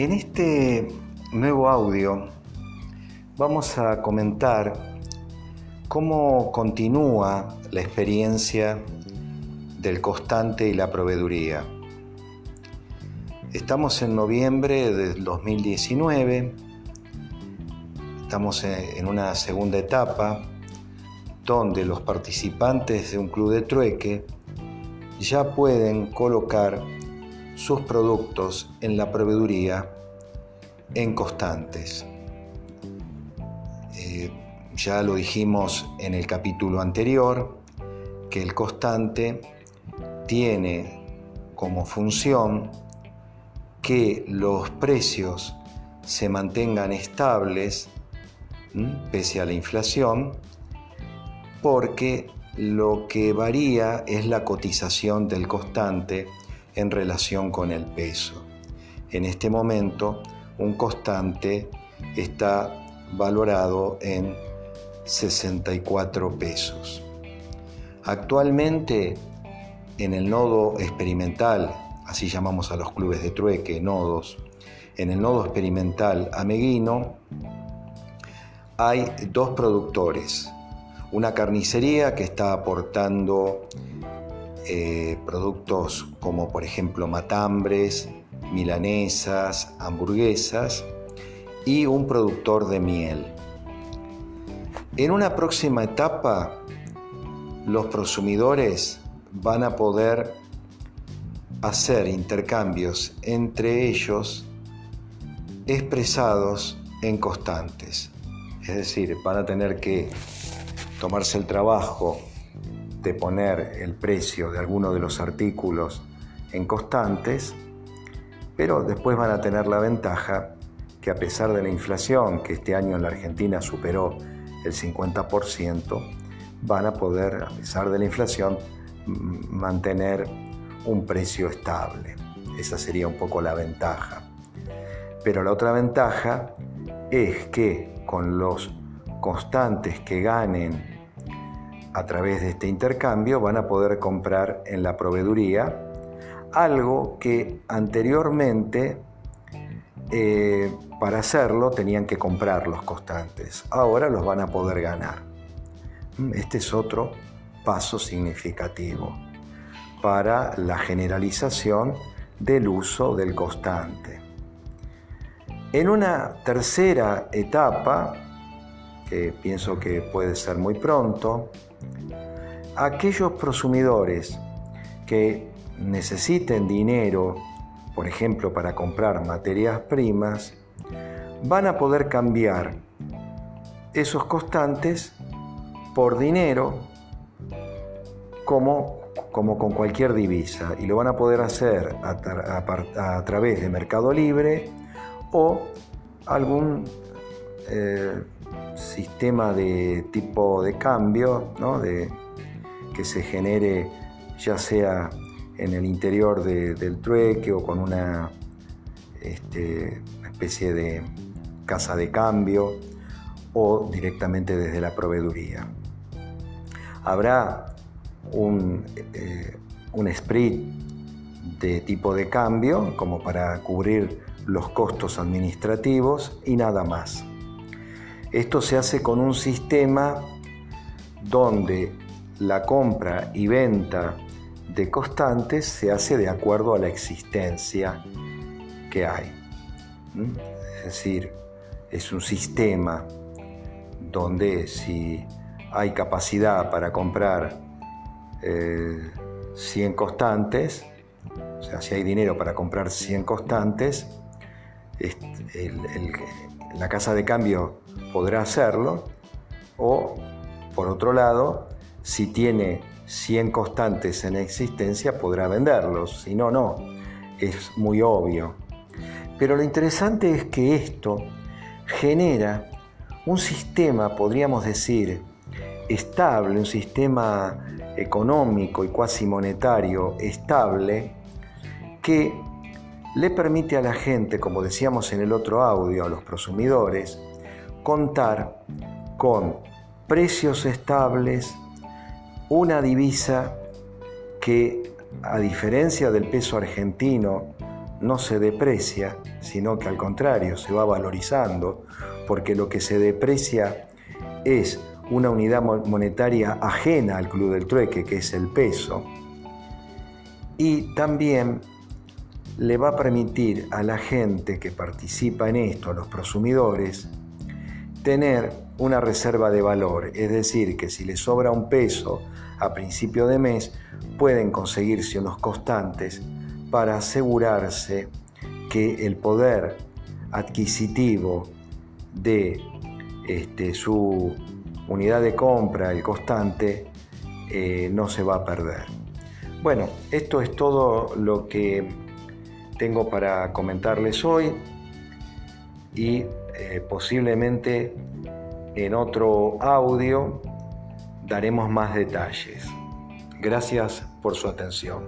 En este nuevo audio vamos a comentar cómo continúa la experiencia del constante y la proveeduría. Estamos en noviembre del 2019, estamos en una segunda etapa donde los participantes de un club de trueque ya pueden colocar sus productos en la proveeduría en constantes. Eh, ya lo dijimos en el capítulo anterior, que el constante tiene como función que los precios se mantengan estables pese a la inflación, porque lo que varía es la cotización del constante en relación con el peso. En este momento, un constante está valorado en 64 pesos. Actualmente, en el nodo experimental, así llamamos a los clubes de trueque, nodos, en el nodo experimental ameguino, hay dos productores. Una carnicería que está aportando eh, productos como por ejemplo matambres, milanesas, hamburguesas y un productor de miel. En una próxima etapa, los prosumidores van a poder hacer intercambios entre ellos expresados en constantes. Es decir, van a tener que tomarse el trabajo de poner el precio de alguno de los artículos en constantes, pero después van a tener la ventaja que a pesar de la inflación, que este año en la Argentina superó el 50%, van a poder, a pesar de la inflación, mantener un precio estable. Esa sería un poco la ventaja. Pero la otra ventaja es que con los constantes que ganen a través de este intercambio van a poder comprar en la proveeduría algo que anteriormente eh, para hacerlo tenían que comprar los constantes. Ahora los van a poder ganar. Mm, este es otro paso significativo para la generalización del uso del constante. En una tercera etapa, que pienso que puede ser muy pronto, aquellos prosumidores que necesiten dinero, por ejemplo, para comprar materias primas, van a poder cambiar esos constantes por dinero como, como con cualquier divisa y lo van a poder hacer a, través de Mercado Libre o algún eh, sistema de tipo de cambio, de, que se genere ya sea en el interior del trueque o con una, este, especie de casa de cambio o directamente desde la proveeduría. Habrá un, eh, un de tipo de cambio como para cubrir los costos administrativos y nada más. Esto se hace con un sistema donde la compra y venta de constantes se hace de acuerdo a la existencia que hay. Es decir, es un sistema donde si hay capacidad para comprar 100 eh, constantes, o sea, si hay dinero para comprar 100 constantes, la casa de cambio podrá hacerlo o, por otro lado, si tiene 100 constantes en existencia, podrá venderlos, si no, no. Es muy obvio. Pero lo interesante es que esto genera un sistema, podríamos decir, estable, un sistema económico y cuasi monetario estable, que le permite a la gente, como decíamos en el otro audio, a los prosumidores, contar con precios estables, una divisa que, a diferencia del peso argentino, no se deprecia, sino que al contrario se va valorizando, porque lo que se deprecia es una unidad monetaria ajena al club del trueque, que es el peso, y también le va a permitir a la gente que participa en esto, a los prosumidores, tener una reserva de valor, es decir, que si les sobra un peso a principio de mes, pueden conseguirse unos constantes para asegurarse que el poder adquisitivo de este, su unidad de compra, el constante, eh, no se va a perder. Bueno, esto es todo lo que tengo para comentarles hoy y eh, posiblemente en otro audio daremos más detalles. Gracias por su atención.